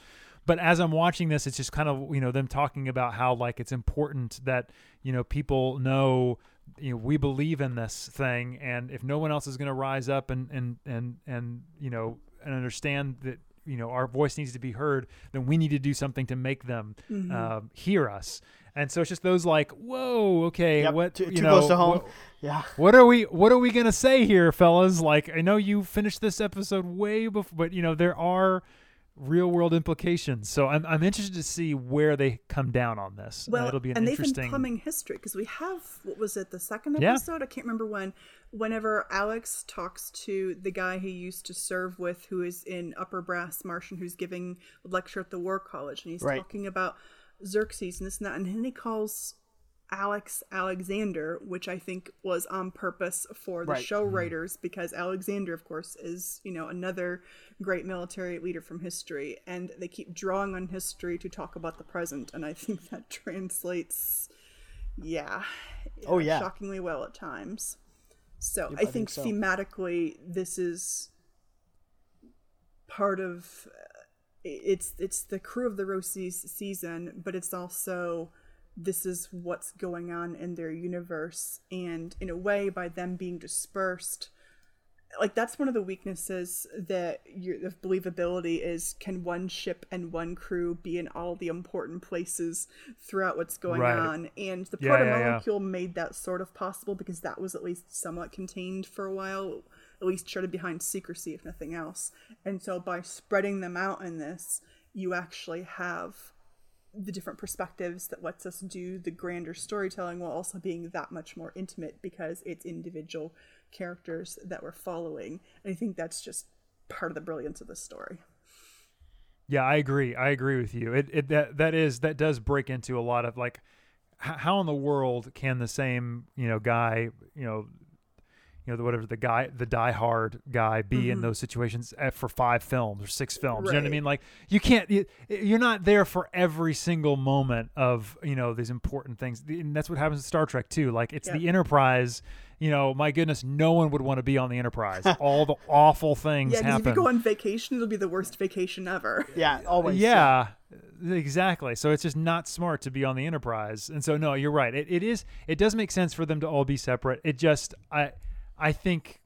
But as I'm watching this, it's just kind of you know them talking about how like it's important that you know people know you know we believe in this thing, and if no one else is going to rise up and and and and you know and understand that you know our voice needs to be heard, then we need to do something to make them um, hear us. And so it's just those like, whoa, okay, Yep, what too, you too know, close to home. what- yeah. what are we what are we gonna say here fellas like i know you finished this episode way before but you know there are real world implications so i'm, I'm interested to see where they come down on this Uh, well, it'll be an and they've been plumbing history because we have what was it the second Yeah. episode? I can't remember when. Whenever Alex talks to the guy he used to serve with, who is in Upper Brass Martian, who's giving a lecture at the War College, and he's Right. talking about Xerxes and this and that, and then he calls Alex Alexander, which I think was on purpose for the Right. show writers because Alexander, of course, is you know another great military leader from history, and they keep drawing on history to talk about the present, and I think that [laughs] translates, yeah, Oh, yeah. shockingly well at times. So Yep, I, I think, think so. thematically, this is part of uh, it's it's the crew of the Rosie's season, but it's also this is what's going on in their universe, and in a way, by them being dispersed, like that's one of the weaknesses that your of believability is can one ship and one crew be in all the important places throughout what's going Right. on and the Yeah, proto yeah, yeah. molecule made that sort of possible because that was at least somewhat contained for a while at least shrouded behind secrecy if nothing else and so by spreading them out in this you actually have the different perspectives that lets us do the grander storytelling while also being that much more intimate because it's individual characters that we're following. And I think that's just part of the brilliance of the story. yeah i agree i agree with you it, it that that is that does break into a lot of like how in the world can the same you know guy you know you know the whatever the guy the diehard guy be in those situations eh, for five films or six films you know what i mean like you can't you, you're not there for every single moment of you know these important things and that's what happens in star trek too like it's the enterprise you know my goodness no one would want to be on the enterprise [laughs] all the awful things Yeah, because if you go on vacation, it'll be the worst vacation ever. [laughs] Yeah. Always. yeah, exactly. So it's just not smart to be on the Enterprise. And so no, you're right. It, it is. It does make sense for them to all be separate. It just I I think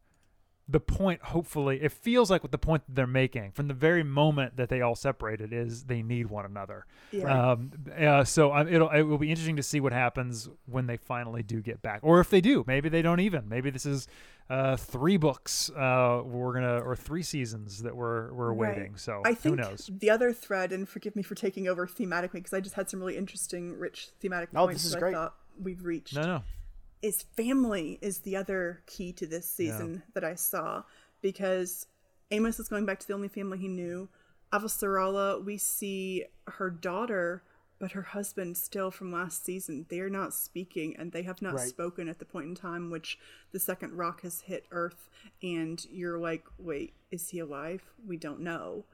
the point hopefully it feels like what the point that they're making from the very moment that they all separated is they need one another Yeah. um uh, so um, it'll it will be interesting to see what happens when they finally do get back or if they do maybe they don't even maybe this is uh three books uh we're gonna or three seasons that we're we're Right. waiting so I think who knows the other thread, and forgive me for taking over thematically, because I just had some really interesting, rich thematic No, points this is that great. I thought we've reached. no no is family is the other key to this season that I saw because Amos is going back to the only family he knew. Avasarala, we see her daughter, but her husband still from last season. They are not speaking and they have not Right. spoken at the point in time which the second rock has hit Earth. And you're like, wait, is he alive? We don't know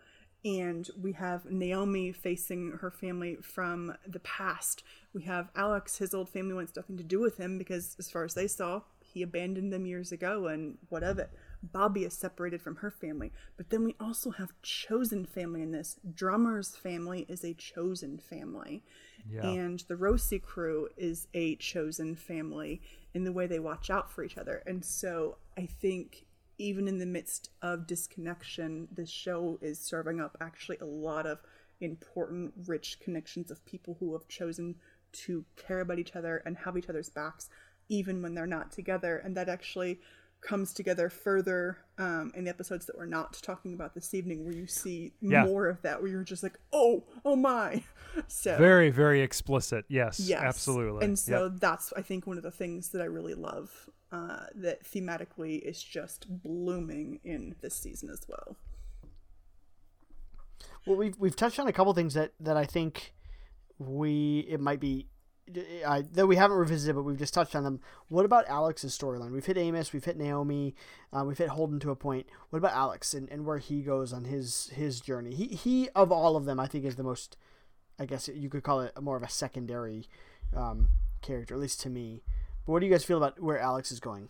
and we have Naomi facing her family from the past. We have Alex, his old family wants nothing to do with him because, as far as they saw, he abandoned them years ago and what of it. Bobby is separated from her family. But then we also have chosen family in this. Drummer's family is a chosen family. Yeah. And the Rosie crew is a chosen family in the way they watch out for each other. And so I think even in the midst of disconnection, this show is serving up actually a lot of important, rich connections of people who have chosen to care about each other and have each other's backs, even when they're not together. And that actually comes together further um, in the episodes that we're not talking about this evening, where you see Yeah. more of that, where you're just like, oh, oh my. [laughs] So very very explicit yes, Yes. absolutely And so Yep. that's I think one of the things that I really love uh, that thematically is just blooming in this season as well. Well, we've we've touched on a couple things that that I think we it might be uh, that we haven't revisited, but we've just touched on them. What about Alex's storyline? We've hit Amos, we've hit Naomi, uh, we've hit Holden to a point. What about Alex and, and where he goes on his his journey? He he of all of them, I think is the most. I guess you could call it more of a secondary um, character, at least to me. But what do you guys feel about where Alex is going?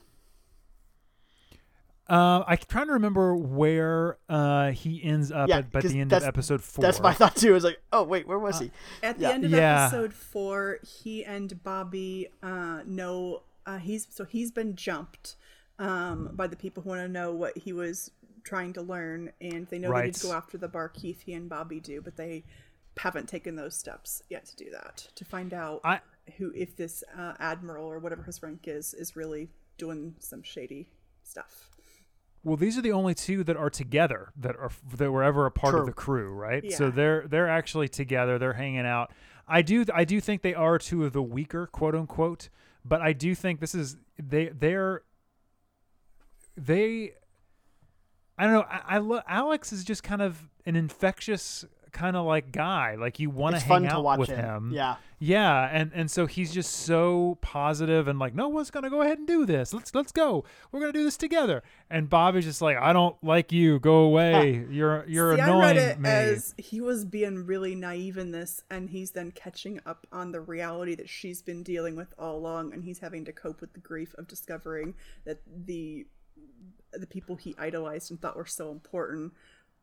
Uh, I'm trying to remember where uh, he ends up Yeah, at, by 'cause the end of episode four. That's my [laughs] thought too. I was like, oh wait, where was he? At the Yeah. end of Yeah. episode four, he and Bobby uh, know uh, he's so he's been jumped um, by the people who want to know what he was trying to learn, and they know they need to go after the bar Keith he and Bobby do, but they haven't taken those steps yet to do that to find out I- who if this uh, admiral or whatever his rank is is really doing some shady stuff. Well, these are the only two that are together that are that were ever a part True. of the crew, right? So they're they're actually together. They're hanging out. I do I do think they are two of the weaker, quote unquote. But I do think this is they they're they. I don't know. I, I lo- Alex is just kind of an infectious kind of like guy. Like you want to hang out with him. him. Yeah. Yeah, and and so he's just so positive and like, no one's gonna go ahead and do this. Let's let's go. We're gonna do this together. And Bobby's just like, I don't like you. Go away. You're you're See, annoying I read it me. as he was being really naive in this, and he's then catching up on the reality that she's been dealing with all along, and he's having to cope with the grief of discovering that the the people he idolized and thought were so important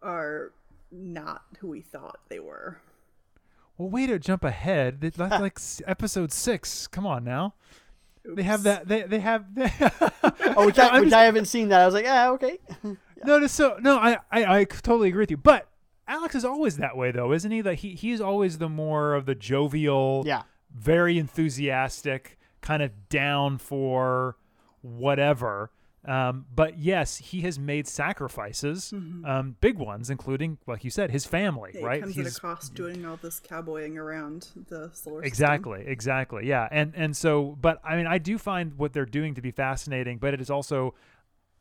are not who we thought they were. well, way to jump ahead. That's like, [laughs] like episode six. Come on now. They have that. They they have. They, [laughs] Oh, which, I, which just- I haven't seen that. I was like, ah, okay. [laughs] No, no, so no, I, I I totally agree with you. But Alex is always that way, though, isn't he? Like he he's always the more of the jovial, Yeah. very enthusiastic, kind of down for whatever. Um, but yes, he has made sacrifices, um, big ones, including, like you said, his family. It right? comes He's at a cost doing all this cowboying around the solar system. Exactly, exactly. Yeah. And and so but I mean I do find what they're doing to be fascinating, but it is also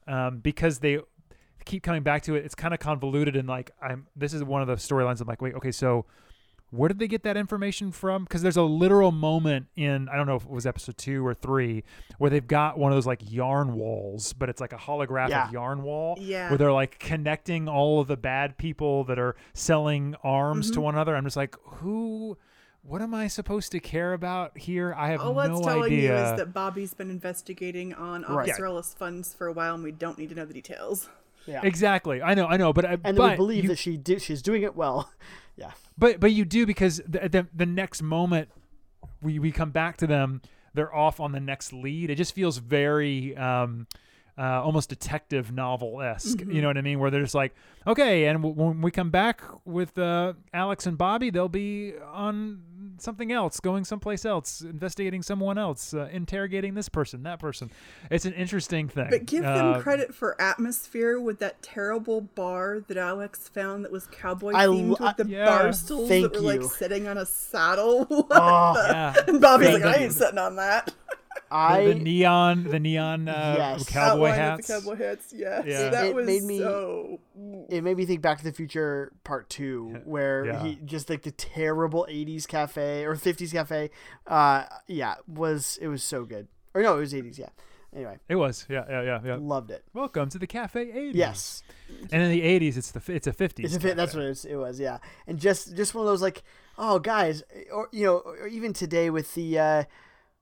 um, because they keep coming back to it, it's kind of convoluted and like I'm this is one of the storylines I'm like, wait, okay, so where did they get that information from? Because there's a literal moment in I don't know if it was episode two or three where they've got one of those like yarn walls, but it's like a holographic Yeah. yarn wall Yeah. where they're like connecting all of the bad people that are selling arms Mm-hmm. to one another. I'm just like, who? What am I supposed to care about here? I have All that's no telling idea. you is that Bobby's been investigating on Right. Officer Ellis funds for a while, and we don't need to know the details. Yeah. exactly. I know. I know. But I, And but we believe you, that she do, she's doing it well. Yeah. But but you do because the, the the next moment we we come back to them, they're off on the next lead. It just feels very um, uh, almost detective novel esque. Mm-hmm. You know what I mean? Where they're just like, okay, and w- when we come back with uh, Alex and Bobby, they'll be on something else, going someplace else, investigating someone else, uh, interrogating this person, that person. It's an interesting thing. But give Uh, them credit for atmosphere with that terrible bar that Alex found that was cowboy themed lo- with the Yeah. bar stools Thank that were like sitting on a saddle. Oh, [laughs] Yeah. and Bobby's Thank like, I ain't sitting on that. I the neon, the neon uh, Yes. cowboy hats. With the cowboy hats, yes. Yeah. That It was made me- so. it made me think Back to the Future Part Two, where Yeah. he just like the terrible '80s cafe or '50s cafe. Uh, yeah, was it was so good. Or no, it was '80s. Yeah. Anyway, It was, yeah, yeah, yeah, yeah. loved it. Welcome to the Cafe 80s. Yes, And in the 80s, it's the it's a 50s. it's a fit. That's what it was, it was. Yeah, and just just one of those like, oh guys, or you know, or even today with the. Uh,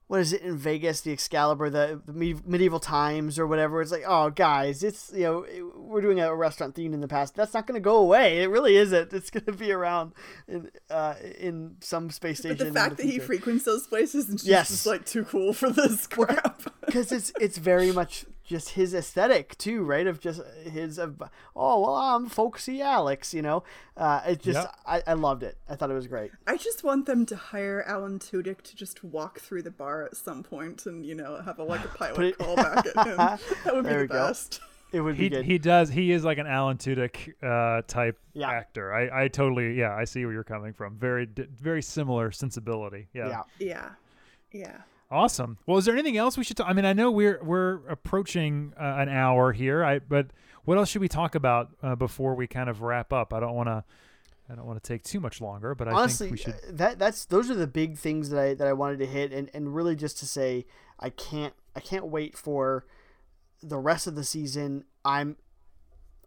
what is it in Vegas? The Excalibur, the, the medieval times or whatever. It's like, oh, guys, it's you know, we're doing a restaurant theme in the past. That's not going to go away. It really isn't. It's going to be around in uh, in some space station. But the fact that he frequents those places and she's Yes. just like too cool for this crap. [laughs] because it's it's very much just his aesthetic too, right? Of just his of oh well, I'm folksy Alex, you know. Uh, it just Yep. I, I loved it. I thought it was great. I just want them to hire Alan Tudyk to just walk through the bar at some point and you know have a like a pilot it- call back at him. [laughs] That would be the we go. best. It would be He, good. he does. He is like an Alan Tudyk uh, type Yeah. actor. I, I totally, yeah, I see where you're coming from. Very, very similar sensibility. Yeah. yeah. Yeah, yeah. Awesome. Well, is there anything else we should talk? I mean, I know we're we're approaching uh, an hour here. I but what else should we talk about uh, before we kind of wrap up? I don't want to. I don't want to take too much longer, but I honestly, think we should. uh, that that's those are the big things that I that I wanted to hit, and and really just to say I can't I can't wait for the rest of the season. I'm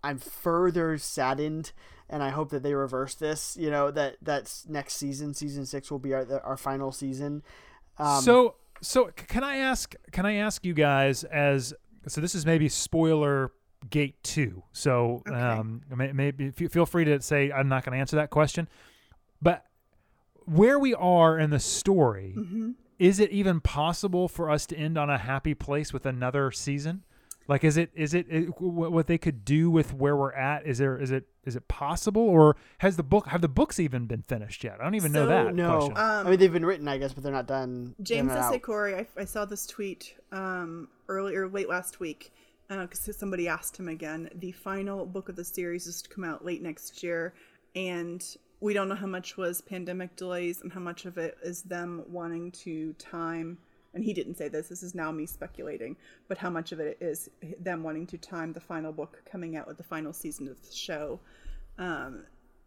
I'm further saddened, and I hope that they reverse this. You know that that's next season, season six will be our our final season. Um, so so can I ask can I ask you guys as so this is maybe spoiler gate 2. So Okay. um maybe feel free to say I'm not going to answer that question. But where we are in the story, Mm-hmm. is it even possible for us to end on a happy place with another season? Like is it is it, it wh- what they could do with where we're at? Is there is it is it possible or has the book have the books even been finished yet? I don't even know that no. Um, I mean they've been written, I guess, but they're not done. James not S. A. Corey, I, I saw this tweet um, earlier, late last week, because somebody asked him again. The final book of the series is to come out late next year, and we don't know how much was pandemic delays and how much of it is them wanting to time. And he didn't say this. This is now me speculating, but how much of it is them wanting to time the final book coming out with the final season of the show. Um,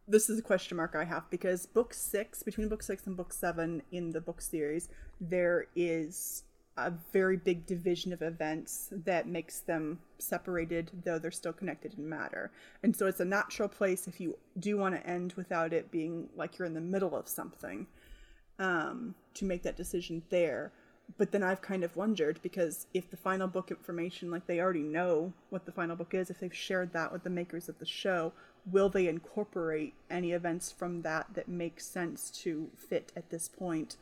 this is a question mark I have because book six, between book six and book seven in the book series, there is a very big division of events that makes them separated, though they're still connected in matter. And so it's a natural place if you do want to end without it being like you're in the middle of something um, to make that decision there. But then I've kind of wondered because if the final book information, like they already know what the final book is, if they've shared that with the makers of the show, will they incorporate any events from that that make sense to fit at this point?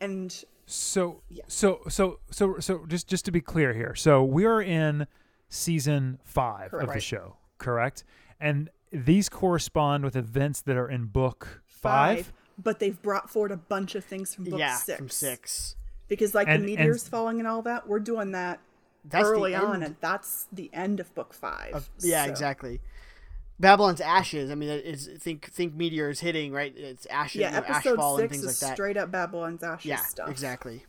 And So so so so so just just to be clear here. So we are in season 5 of the show, correct? And these correspond with events that are in book 5. but they've brought forward a bunch of things from book yeah, six. from six. Because like And- the and- meteors falling and all that, we're doing that That's early on, and that's the end of book five. of- yeah, So- exactly. Babylon's ashes. I mean, it's think think meteor is hitting right. It's ashes, Yeah, you know, episode ashfall and six things is like that. straight up Babylon's ashes yeah, stuff. exactly.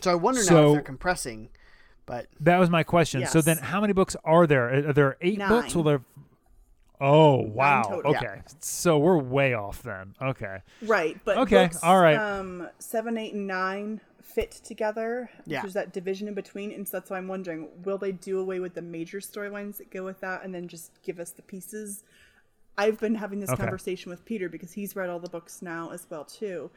So I wonder now So- if they're compressing, but That was my question. So then how many books are there? Are there 8 books Nine. or there Oh, wow. total. Yeah. Okay. So we're way off then. Okay. Right, but Okay, books, all right. Um, seven, eight, and nine fit together. Yeah. There's that division in between, and so that's why I'm wondering: will they do away with the major storylines that go with that, and then just give us the pieces? I've been having this Okay. conversation with Peter because he's read all the books now as well too,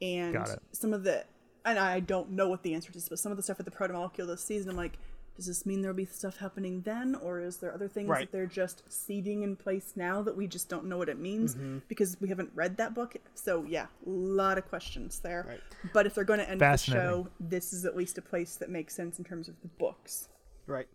and some of the and I don't know what the answer is, but some of the stuff with the protomolecule this season, I'm like, does this mean there'll be stuff happening then, or is there other things Right. that they're just seeding in place now that we just don't know what it means Mm-hmm. because we haven't read that book? So yeah, a lot of questions there. Right. But if they're going to end the show, this is at least a place that makes sense in terms of the books. right.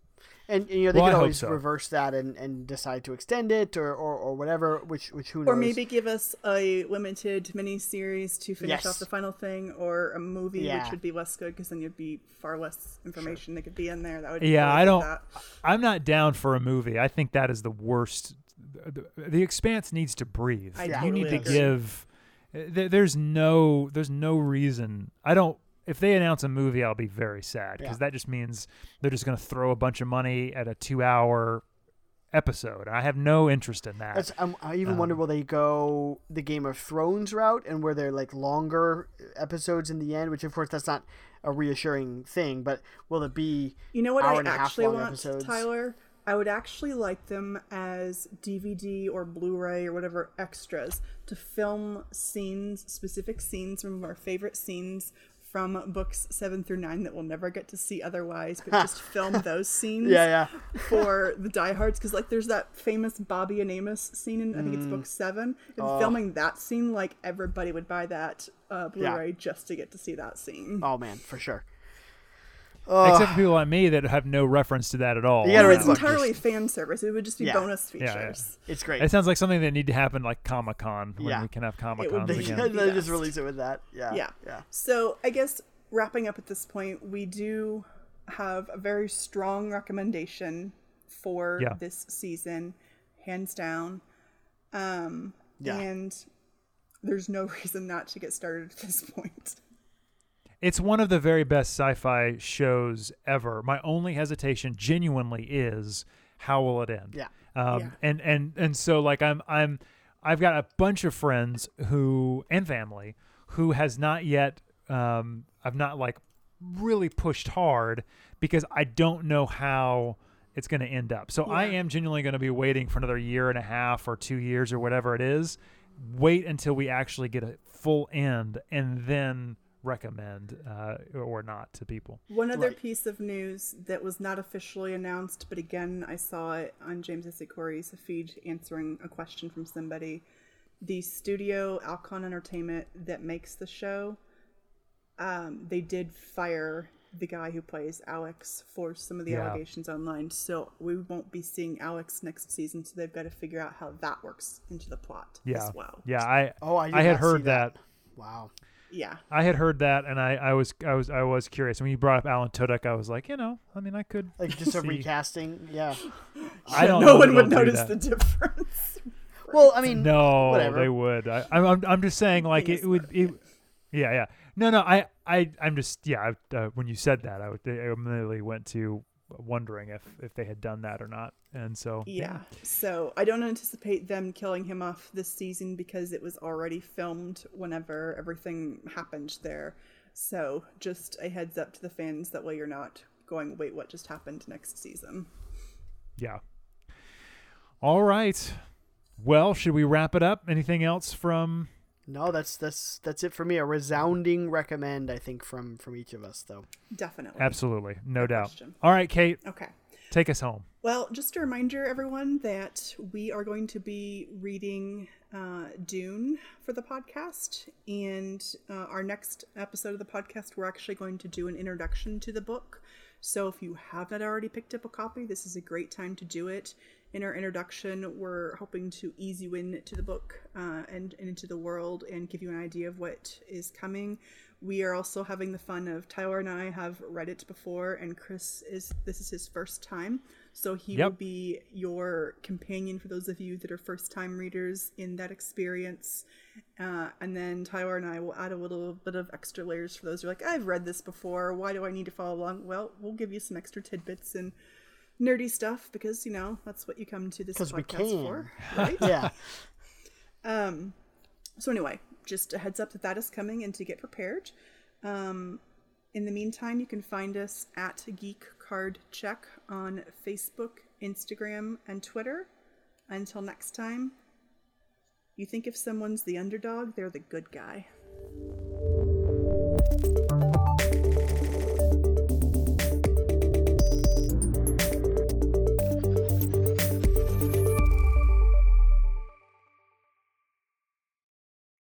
And, and, you know they Well, could always so. reverse that and, and decide to extend it or, or, or whatever. Which which who knows? Or maybe give us a limited mini series to finish Yes. off the final thing, or a movie, Yeah. which would be less good because then you'd be far less information that could be in there. That would Yeah, really I don't. that. I'm not down for a movie. I think that is the worst. The, the Expanse needs to breathe. I you totally need to agree. give. There's no. There's no reason. I don't. If they announce a movie, I'll be very sad because Yeah. that just means they're just going to throw a bunch of money at a two-hour episode. I have no interest in that. That's, um, I even Um, wonder will they go the Game of Thrones route and where they're like longer episodes in the end, which of course that's not a reassuring thing, but will it be You know what hour I and a half actually want, episodes? Tyler? I would actually like them as DVD or Blu-ray or whatever extras to film scenes, specific scenes from our favorite scenes from books seven through nine that we'll never get to see otherwise, but [laughs] just film those scenes Yeah, yeah. for the diehards. Because like, there's that famous Bobby and Amos scene in I think it's Mm. book seven. And Oh. filming that scene, like everybody would buy that uh, Blu-ray just to get to see that scene. Oh man, for sure. Except for people like me that have no reference to that at all. You gotta read it's the book. entirely fan service. It would just be Yeah. bonus Yeah, yeah. features. It's great. It sounds like something that need to happen like Comic Con when Yeah. we can have Comic It would Cons be- [laughs] they again. be just best. release it with that. Yeah. yeah. Yeah. So I guess wrapping up at this point, we do have a very strong recommendation for Yeah. this season, hands down. Um, Yeah. And there's no [laughs] reason not to get started at this point. It's one of the very best sci-fi shows ever. My only hesitation, genuinely, is how will it end? Yeah. Um, Yeah. And and and so like I'm I'm I've got a bunch of friends who and family who has not yet. Um, I've not like really pushed hard because I don't know how it's going to end up. So I am genuinely going to be waiting for another year and a half or two years or whatever it is. Wait until we actually get a full end and then recommend uh, or not to people. One other Right. piece of news that was not officially announced, but again, I saw it on James S. A. Corey's feed answering a question from somebody. The studio Alcon Entertainment that makes the show, um, they did fire the guy who plays Alex for some of the Yeah. allegations online. So we won't be seeing Alex next season. So they've got to figure out how that works into the plot Yeah. as well. Yeah, I Oh, I, I had not see heard that. Wow. Yeah. I had heard that, and I, I was I was I was curious. When you brought up Alan Tudyk, I was like, you know, I mean, I could. Like just a [laughs] recasting. Yeah. I don't [laughs] no know one would notice the difference. [laughs] Well, I mean, No, whatever. they would. I, I'm, I'm I'm just saying, like it, it is would. It, yeah, yeah. No, no. I I I'm just yeah. I, uh, when you said that, I, would, I immediately went to wondering if if they had done that or not, and so Yeah. So I don't anticipate them killing him off this season because it was already filmed whenever everything happened there. So just a heads up to the fans that way you're not going, wait, what just happened next season? yeah. All right. Well, should we wrap it up? Anything else from? No, that's that's that's it for me. A resounding recommend, I think, from from each of us, though. Definitely. Absolutely, no doubt. question. All right, Kate, Okay. take us home. Well, just a reminder, everyone, that we are going to be reading uh, Dune for the podcast. And uh, our next episode of the podcast, we're actually going to do an introduction to the book. So if you have not already picked up a copy, this is a great time to do it. In our introduction, we're hoping to ease you into the book uh, and, and into the world and give you an idea of what is coming. We are also having the fun of Tyler and I have read it before, and Chris is this is his first time, so he will be your companion for those of you that are first time readers in that experience. Uh, and then Tyler and I will add a little bit of extra layers for those who are like, I've read this before. Why do I need to follow along? Well, we'll give you some extra tidbits and nerdy stuff because you know that's what you come to this podcast for, [laughs] right? Yeah. Um, so anyway, just a heads up that that is coming and to get prepared. Um, in the meantime, you can find us at Geek Card Check on Facebook, Instagram, and Twitter. Until next time, you think if someone's the underdog, they're the good guy.